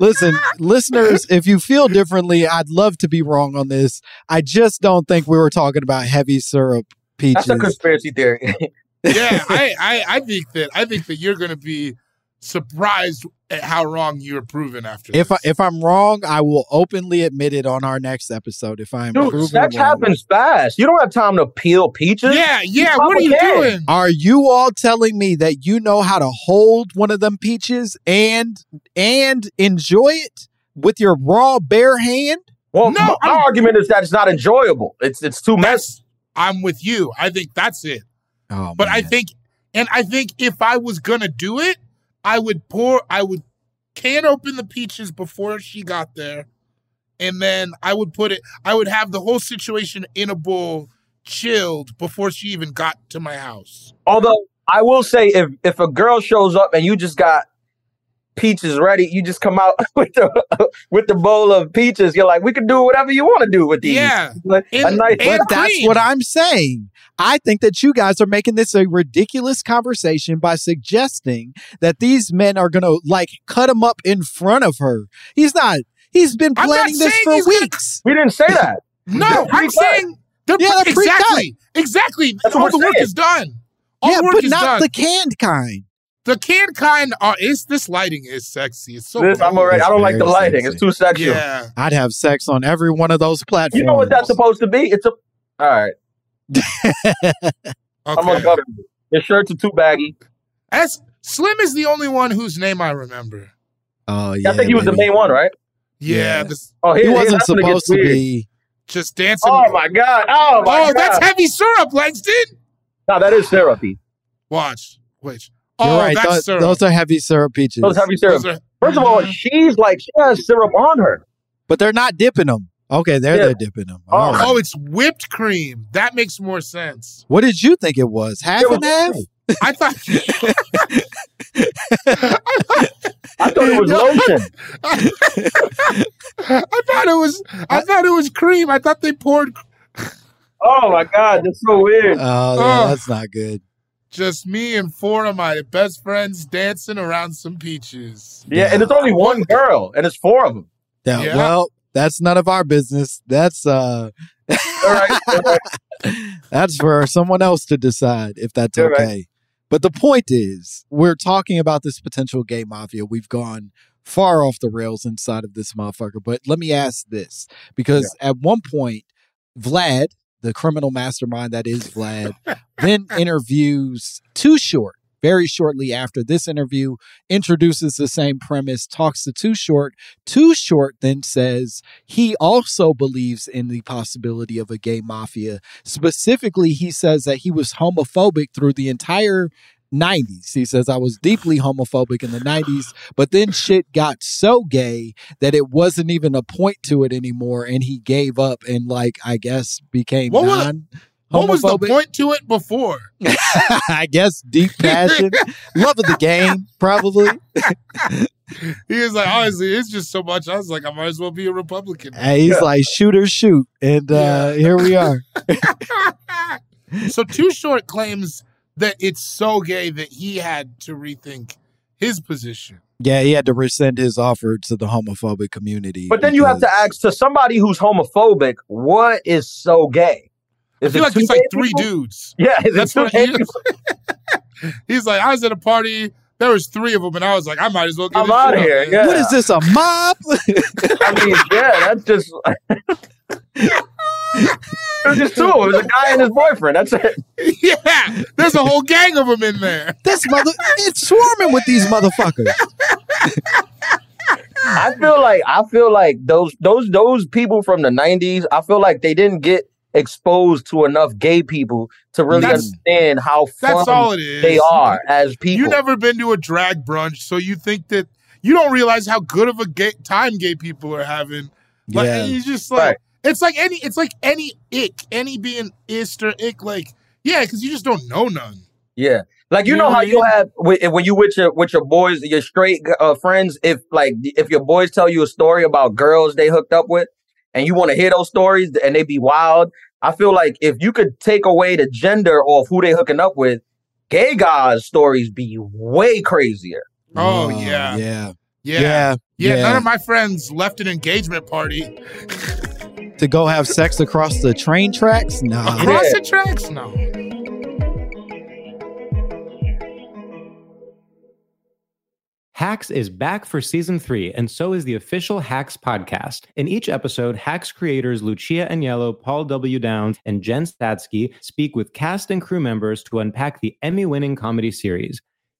Listen, listeners, if you feel differently, I'd love to be wrong on this. I just don't think we were talking about heavy syrup peaches. That's a conspiracy theory. Yeah, I, I I think that I think that you're gonna be surprised at how wrong you're proven after. if I, if I'm wrong, I will openly admit it on our next episode. If I'm Dude, proven sex wrong. happens fast. You don't have time to peel peaches. yeah, yeah. Pop What are you can. doing? Are you all telling me that you know how to hold one of them peaches and and enjoy it with your raw bare hand? Well, No, my, my I'm- argument is that it's not enjoyable. It's it's too messy. That's I'm with you. I think that's it. Oh, But I think, and I think if I was gonna do it, I would pour, I would can open the peaches before she got there, and then I would put it. I would have the whole situation in a bowl, chilled before she even got to my house. Although I will say, if if a girl shows up and you just got peaches ready, you just come out with the with the bowl of peaches. You're like, we can do whatever you want to do with these. Yeah. Like, a And- nice. and- But that's cream. what I'm saying. I think that you guys are making this a ridiculous conversation by suggesting that these men are going to like cut him up in front of her. He's not. He's been I'm planning this for he's gonna- weeks. we didn't say that. No, I'm pre-cut. saying they're Yeah, pre- they're exactly, exactly. That's All the we're work is done. All yeah, work but is not done. the canned kind. The canned kind are is this lighting is sexy. It's so This, I'm bold. already. I don't like the lighting. sexy. It's too sexual. Yeah. I'd have sex on every one of those platforms. You know what that's supposed to be? It's a. All right. I'm Okay. gonna cover you. Your shirts are too baggy. That's Slim is the only one whose name I remember. Oh yeah. I think he was the main one, right? Yeah, Yeah. this Oh, He here- wasn't that's when it gets supposed to be. just dancing. Oh my god! Oh my Oh, god! that's heavy syrup, Langston. no, that is syrupy. Watch. Wait. You're Oh, right. that's Those, syrup. those are heavy syrup peaches. Those heavy syrup. Those are- First of all, mm-hmm. she's like she has syrup on her. but they're not dipping them. Okay, there Yeah. they're dipping them. Oh. All right. oh, it's whipped cream. That makes more sense. What did you think it was? Half It was and half? I thought I thought it was Yo, lotion. I thought it was I thought it was cream. I thought they poured Oh my god, that's so weird. Oh, oh. yeah, Oh. that's not good. Just me and four of my best friends dancing around some peaches. yeah, and it's only one girl, and it's four of them. Yeah, Yeah. Well, that's none of our business. That's uh All right, all right. that's for someone else to decide if that's You're right. okay. But the point is, we're talking about this potential gay mafia. We've gone far off the rails inside of this motherfucker. But let me ask this because at one point, Vlad, the criminal mastermind that is Vlad, then interviews Too Short. Very shortly after this interview, introduces the same premise, talks to Too Short. Too Short then says he also believes in the possibility of a gay mafia. Specifically, he says that he was homophobic through the entire 90s. He says, I was deeply homophobic in the 90s, but then shit got so gay that it wasn't even a point to it anymore. And he gave up and, like, I guess became What was- non What was the point to it before? I guess deep passion, love of the game, probably. He was like, honestly, it's just so much. I was like, I might as well be a Republican. Hey, he's like, shoot or shoot. And uh, here we are. so Too Short claims that it's so gay that he had to rethink his position. Yeah, he had to rescind his offer to the homophobic community. But then you have to ask to somebody who's homophobic, what is so gay? I feel like two it's like three people? dudes. Yeah, is That's it two what gay he, people? he's like. I was at a party. there was three of them, and I was like, I might as well get I'm out of here. Yeah. What is this, a mob? I mean, yeah, that's just. it was just two. It was a guy and his boyfriend. That's it. yeah, there's a whole gang of them in there. this mother, it's swarming with these motherfuckers. I feel like I feel like those those those people from the '90s. I feel like they didn't get exposed to enough gay people to really That's- understand how fun That's all it is. they are as people. You never been to a drag brunch, so you think that you don't realize how good of a gay time gay people are having. Like Yeah. he's just like Right. It's like any it's like any ick, any being ist or ick, like yeah, because you just don't know none. Yeah, like you You know know how you have when when you with your with your boys, your straight uh, friends. If like if your boys tell you a story about girls they hooked up with, and you want to hear those stories and they be wild, I feel like if you could take away the gender of who they hooking up with, gay guys' stories be way crazier. Oh, yeah. yeah, Yeah. yeah, Yeah, yeah. none of my friends left an engagement party. to go have sex across the train tracks? Nah. Across the tracks? No. Hacks is back for season three, and so is the official Hacks podcast. In each episode, Hacks creators Lucia Aniello, Paul W. Downs, and Jen Statsky speak with cast and crew members to unpack the Emmy winning comedy series.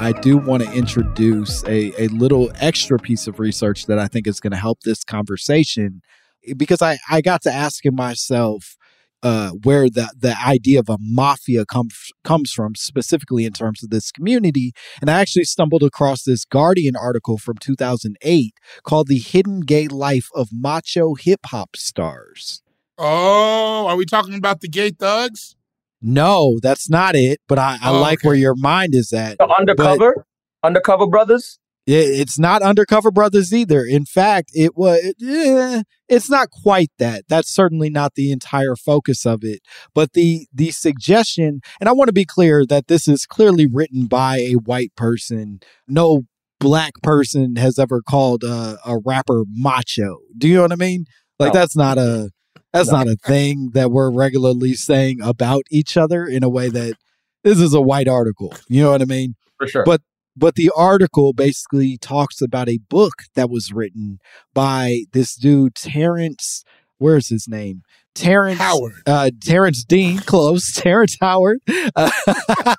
I do want to introduce a, a little extra piece of research that I think is going to help this conversation because I, I got to asking myself uh, where the, the idea of a mafia comes comes from, specifically in terms of this community. And I actually stumbled across this Guardian article from 2008 called The Hidden Gay Life of Macho Hip Hop Stars. Oh, are we talking about the gay thugs? No, that's not it. But I, I Oh, like where your mind is at. The undercover, undercover brothers. It, it's not Undercover Brothers either. In fact, it was. eh, it's not quite that. That's certainly not the entire focus of it. But the the suggestion, and I want to be clear that this is clearly written by a white person. No black person has ever called a, a rapper macho. Do you know what I mean? Like No. that's not a that's No. not a thing that we're regularly saying about each other in a way that this is a white article. You know what I mean? For sure. But but the article basically talks about a book that was written by this dude Terrence. Where's his name? Terrence Howard. Uh, Terrence Dean, close. Terrence Howard, uh,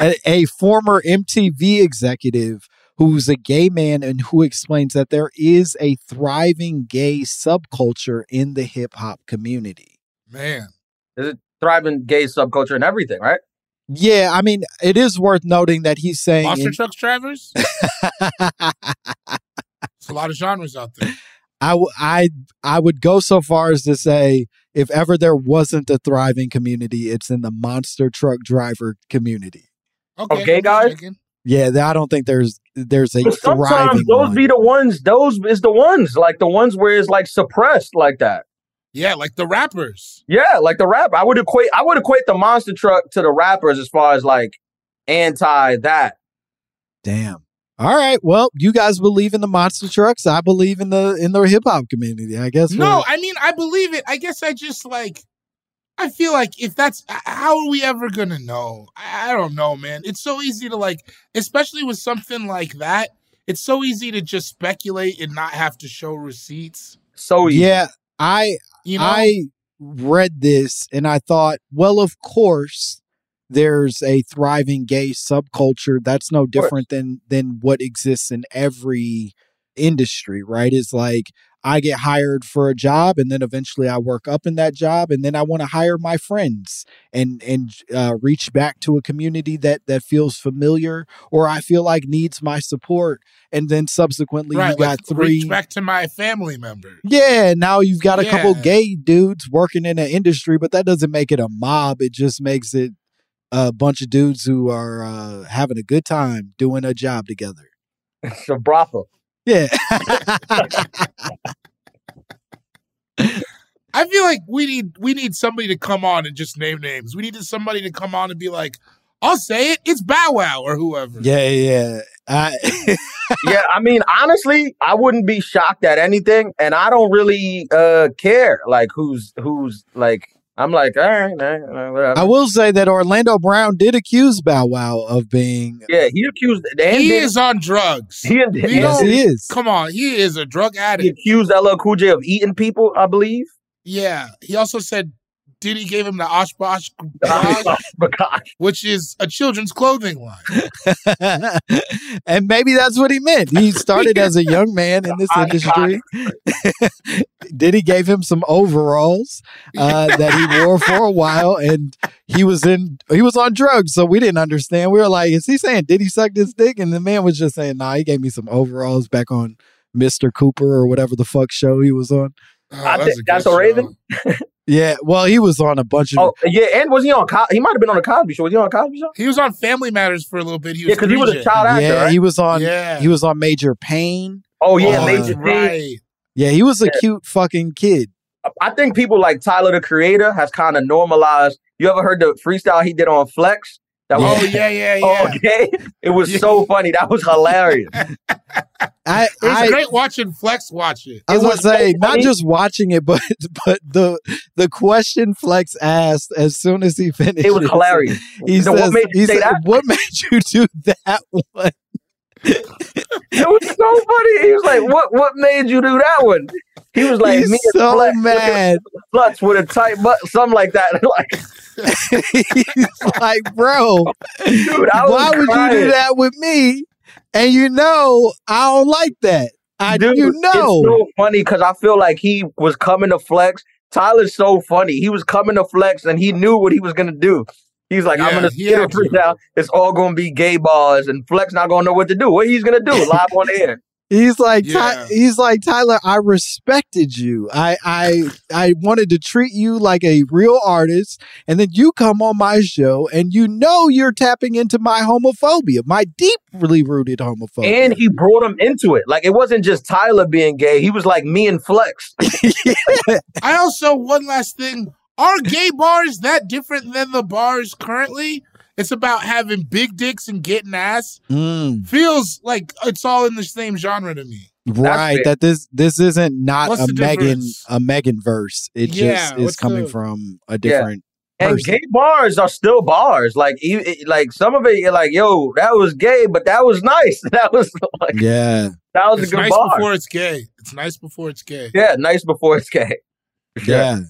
a, a former MTV executive who's a gay man and who explains that there is a thriving gay subculture in the hip hop community. Man. There's a thriving gay subculture and everything, right? Yeah, I mean, it is worth noting that he's saying Monster in- trucks drivers? There's a lot of genres out there. I, w- I, I would go so far as to say if ever there wasn't a thriving community, it's in the monster truck driver community. Okay. Oh, gay guys? Yeah, I don't think there's there's a But sometimes thriving those one. be the ones. Those is the ones like the ones where it's like suppressed like that. Yeah, like the rappers. Yeah, like the rap. I would equate. I would equate the monster truck to the rappers as far as like anti that. Damn. All right. Well, you guys believe in the monster trucks. I believe in the in the hip hop community. I guess. No, I mean I believe it. I guess I just like I feel like if that's how are we ever gonna know? I, I don't know, man. It's so easy to like, especially with something like that. It's so easy to just speculate and not have to show receipts. So easy. yeah, I You know, I read this and I thought, well, of course, there's a thriving gay subculture. That's no different than than what exists in every industry, right? It's like I get hired for a job and then eventually I work up in that job and then I want to hire my friends and and uh, reach back to a community that that feels familiar or I feel like needs my support and then subsequently right? you got like, three reach back to my family members. yeah, now you've got a couple gay dudes working in an industry, but that doesn't make it a mob. It just makes it a bunch of dudes who are uh, having a good time doing a job together. It's a brothel. Yeah. I feel like we need we need somebody to come on and just name names. We need somebody to come on and be like, "I'll say it. It's Bow Wow or whoever." yeah, yeah. I, yeah, I mean, honestly, I wouldn't be shocked at anything, and I don't really uh care like who's who's like. I'm like, all right, nah, nah, whatever. I will say that Orlando Brown did accuse Bow Wow of being. yeah, he accused. And he did- is on drugs. He, and- We Yes, he is. Come on, he is a drug addict. he addict. accused LL Cool J of eating people. I believe. Yeah. He also said Diddy gave him the Garage, which is a children's clothing line. and maybe that's what he meant. He started as a young man in this industry. Diddy gave him some overalls uh, that he wore for a while, and he was in he was on drugs, so we didn't understand. We were like, "Is he saying did he suck this dick?" And the man was just saying, "Nah, he gave me some overalls back on Mister Cooper or whatever the fuck show he was on." Oh, I that's think a that's a Raven. Yeah, well, he was on a bunch of Oh yeah, and was he on? Co- he might have been on a Cosby Show. Was he on the Cosby Show? He was on Family Matters for a little bit. He Yeah, was because he was a child actor. yeah, right? he was on Yeah. he was on Major Payne. oh yeah, Oh, Major that's P. right. Yeah, he was a Yeah. cute fucking kid. I think people like Tyler the Creator has kind of normalized. You ever heard the freestyle he did on Flex? That Oh was yeah, yeah, yeah. okay. It was so funny. That was hilarious. I It was I, great watching Flex watch it. I was It gonna was so say not just watching it, but but the the question Flex asked as soon as he finished. It was hilarious. He So says, what made you he say said, that? "What made you do that one?" It was so funny. He was like, "What? What made you do that one?" He was like, He's "Me so Flex, mad. Flex with a tight butt, something like that." like, He's like, "Bro, dude, why would you do that with me?" And you know, I don't like that. I do. you know, it's so funny because I feel like he was coming to flex. Tyler's so funny. He was coming to flex, and he knew what he was gonna do. He's like, I'm Yeah, gonna he get a had to. It's all gonna be gay bars, and Flex not gonna know what to do. What he's gonna do live on air? He's like, Ty- he's like Tyler. I respected you. I, I, I wanted to treat you like a real artist, and then you come on my show, and you know you're tapping into my homophobia, my deeply rooted homophobia. And he brought him into it. Like it wasn't just Tyler being gay. He was like me and Flex. I also one last thing: are gay bars that different than the bars currently? It's about having big dicks and getting ass. Mm, Feels like it's all in the same genre to me. right, that this this isn't not What's a Megan difference? a Megan verse. It Yeah, just is coming the- from a different And person. gay bars are still bars. Like, you, it- like some of it, you're like, yo, that was gay, but that was nice. That was like, Yeah. that was It's a good nice bar. before it's gay. It's nice before it's gay. yeah, nice before it's gay. For sure. Yeah.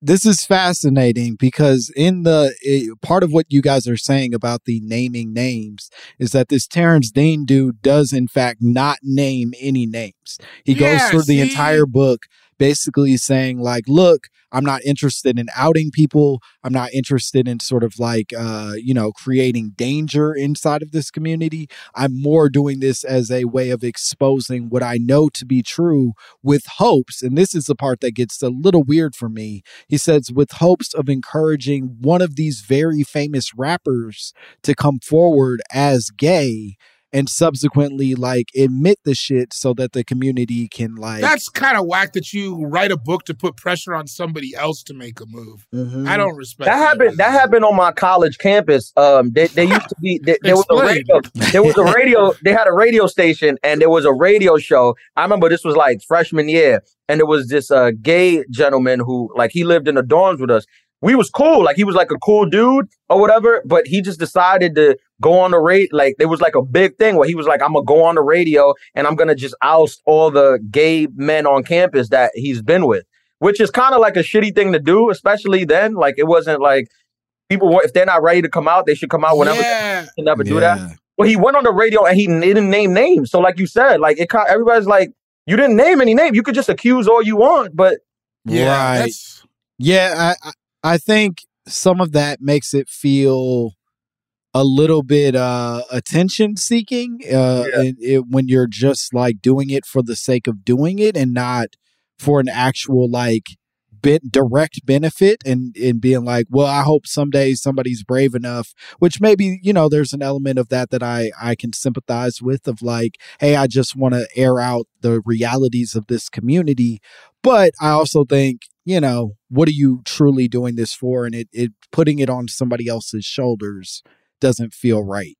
This is fascinating because in the eh, part of what you guys are saying about the naming names is that this Terrence Dean dude does in fact not name any names. He goes Yeah, through the entire book basically saying like, look, I'm not interested in outing people. I'm not interested in sort of like uh, you know, creating danger inside of this community. I'm more doing this as a way of exposing what I know to be true with hopes, and this is the part that gets a little weird for me. He says, with hopes of encouraging one of these very famous rappers to come forward as gay and subsequently like admit the shit so that the community can like That's kind of whack that you write a book to put pressure on somebody else to make a move. Mhm. I don't respect That happened. That happened on my college campus. Um, they, they used to be. They, there was a radio. There was a radio. They had a radio station, and there was a radio show. I remember this was like freshman year, and there was this uh gay gentleman who like he lived in the dorms with us. We was cool, like he was like a cool dude or whatever. But he just decided to go on the rate. Like there was like a big thing where he was like, "I'm gonna go on the radio and I'm gonna just oust all the gay men on campus that he's been with." Which is kind of like a shitty thing to do, especially then. Like it wasn't like people wa- if they're not ready to come out, they should come out whenever. Yeah. They should never do Yeah. that. Well, he went on the radio and he didn't name names. So, like you said, like it, kind everybody's like, you didn't name any name. You could just accuse all you want, but Yeah, right. Yeah, I I- I think some of that makes it feel a little bit uh attention seeking uh Yeah. and it, when you're just like doing it for the sake of doing it and not for an actual like bit direct benefit and and being like well i hope someday somebody's brave enough which maybe you know there's an element of that that i i can sympathize with of like hey i just want to air out the realities of this community but i also think you know what are you truly doing this for and it, it putting it on somebody else's shoulders doesn't feel right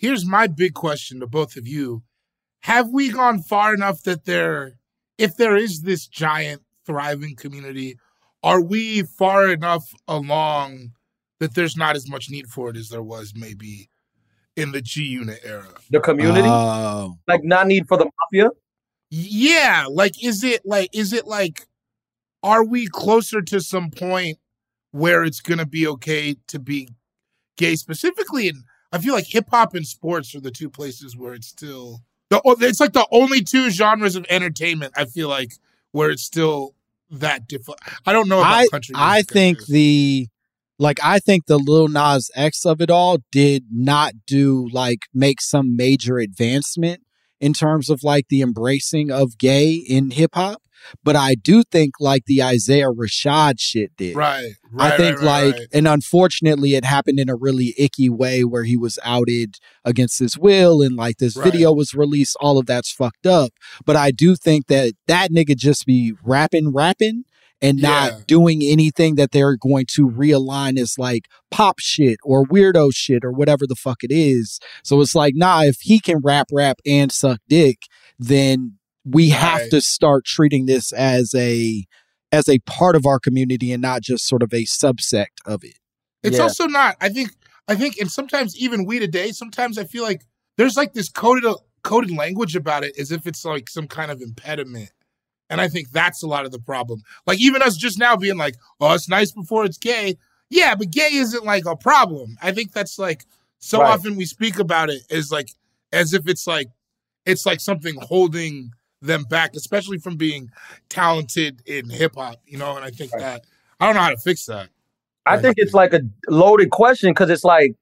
here's my big question to both of you. Have we gone far enough that there if there is this giant thriving community, are we far enough along that there's not as much need for it as there was maybe in the G Unit era? the community, oh like, not need for the mafia. Yeah, like is it like is it like are we closer to some point where it's going to be okay to be gay specifically and I feel like hip hop and sports are the two places where it's still the it's like the only two genres of entertainment I feel like where it's still that different. I don't know about I country. I think guess. the like I think the Lil Nas X of it all did not do like make some major advancement in terms of like the embracing of gay in hip hop, but I do think like the Isaiah Rashad shit did. right, right. I think right, right, like and unfortunately it happened in a really icky way where he was outed against his will and like this video was released all of that's fucked up but I do think that that nigga just be rapping rapping and not Yeah. doing anything that they're going to realign as like pop shit or weirdo shit or whatever the fuck it is so it's like nah if he can rap rap and suck dick then we have Right. to start treating this as a as a part of our community and not just sort of a subsect of it. It's Yeah. also not. I think. I think, and sometimes even we today, sometimes I feel like there's like this coded uh, coded language about it, as if it's like some kind of impediment. And I think that's a lot of the problem. Like even us just now being like, "Oh, it's nice before it's gay." Yeah, but gay isn't like a problem. I think that's like so Right. often we speak about it as like as if it's like it's like something holding them back, especially from being talented in hip hop. You know, and I think that I don't know how to fix that. I think it's like a loaded question because it's like,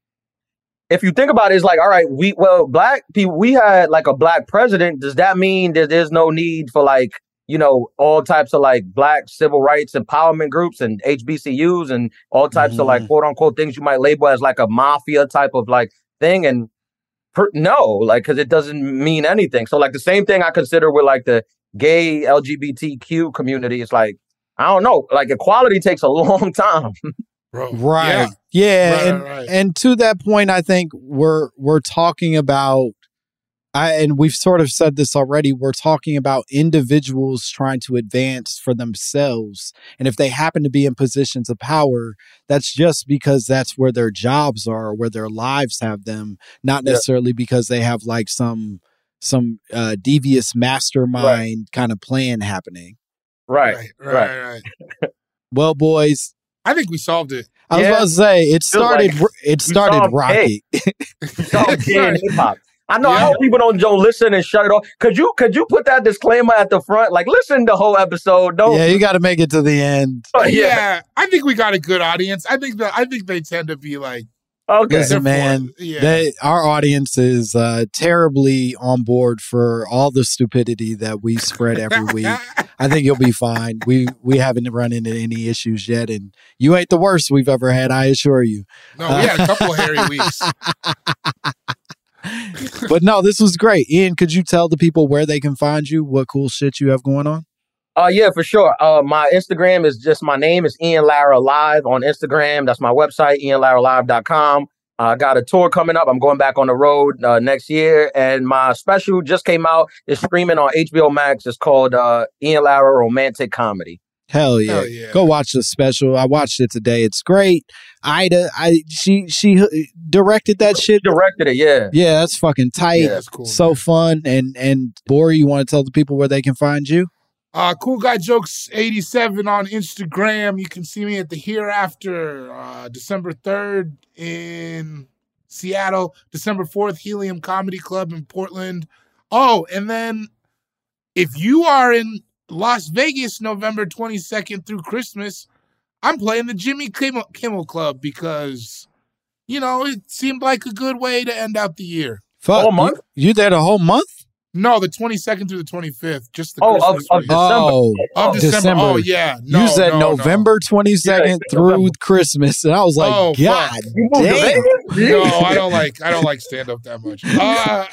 if you think about it, it's like, all right, we well, black people, we had like a black president. Does that mean that there's no need for like, you know, all types of like black civil rights empowerment groups and HBCUs and all types of like mm-hmm. quote unquote things you might label as like a mafia type of like thing? And per, no, like, because it doesn't mean anything. So like the same thing I consider with like the gay LGBTQ community. It's like, I don't know, like equality takes a long time. Bro. Right. Yeah. Yeah. Right, and right, right. and to that point, I think we're we're talking about I, and we've sort of said this already. We're talking about individuals trying to advance for themselves. And if they happen to be in positions of power, that's just because that's where their jobs are, where their lives have them, not Yeah. necessarily because they have like some some uh, devious mastermind kind of plan happening. Right. Right, right, right. Well, boys, I think we solved it. I was Yeah. about to say it started. like it started solved rocky. Solid gay and hip hop. I know. I hope people don't don't listen and shut it off. Could you could you put that disclaimer at the front? Like, listen the whole episode. Don't. yeah, you got to make it to the end. Oh, yeah. yeah. I think we got a good audience. I think that I think they tend to be like Okay. Listen, man, yeah. they, our audience is uh, terribly on board for all the stupidity that we spread every week. I think you'll be fine. We we haven't run into any issues yet, and you ain't the worst we've ever had. I assure you. no, we had a couple of hairy weeks. But no, this was great. Ian, could you tell the people where they can find you? What cool shit you have going on? Uh, yeah, for sure. Uh, my Instagram is just my name is Ian Lara Live on Instagram. That's my website, ianlaralive.com. Uh, I got a tour coming up. I'm going back on the road uh, next year, and my special just came out. It's streaming on HBO Max. It's called uh, Ian Lara Romantic Comedy. Hell yeah. Hell yeah. Go watch the special. I watched it today. It's great. Ida, I she she uh, directed that shit. Directed it, yeah. Yeah, that's fucking tight. Yeah, that's cool, So fun. And and Borie, you want to tell the people where they can find you? Uh, cool guy jokes 87 on Instagram. You can see me at the Hereafter, uh, December 3rd in Seattle, December 4th, Helium Comedy Club in Portland. Oh, and then if you are in Las Vegas, November 22nd through Christmas, I'm playing the Jimmy Kimmel, Kimmel Club because, you know, it seemed like a good way to end out the year. Fuck. Whole month? You, you there the whole month? No, the 22nd through the 25th, just the Oh, of, Christmas of week. December. Oh, Of December. December. Oh, yeah. No, you said no, no. November 22nd through November. Christmas. And I was like, Oh. God You damn. No, I don't like I don't like stand up that much. Uh,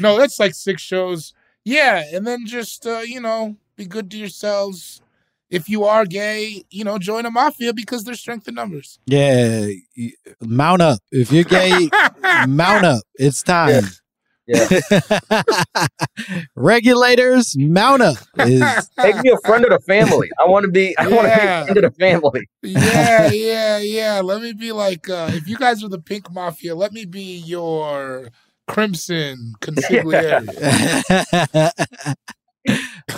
no, that's like six shows. Yeah, and then just uh, you know, be good to yourselves. If you are gay, you know, join a mafia because there's strength in numbers. Yeah. Mount up. If you're gay, mount up. It's time. Yeah. Regulators, mount up. Is Make me a friend of the family. I want to be. I want to be Yeah. a friend of the family. yeah, yeah, yeah. Let me be like, uh, if you guys are the pink mafia, let me be your crimson consigliere.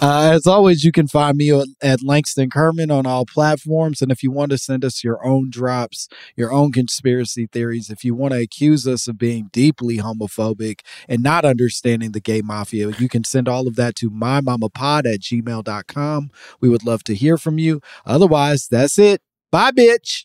Uh, as always, you can find me at, at Langston Kerman on all platforms. And if you want to send us your own drops, your own conspiracy theories, if you want to accuse us of being deeply homophobic and not understanding the gay mafia, you can send all of that to mymamapod at gmail.com. We would love to hear from you. Otherwise, that's it. Bye, bitch.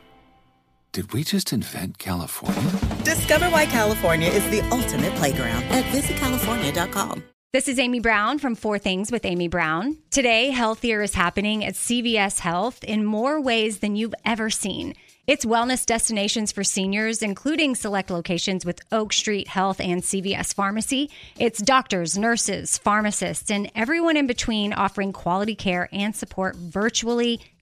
Did we just invent California? Discover why California is the ultimate playground at visitcalifornia.com. This is Amy Brown from Four Things with Amy Brown. Today, healthier is happening at CVS Health in more ways than you've ever seen. It's wellness destinations for seniors, including select locations with Oak Street Health and CVS Pharmacy. It's doctors, nurses, pharmacists, and everyone in between offering quality care and support virtually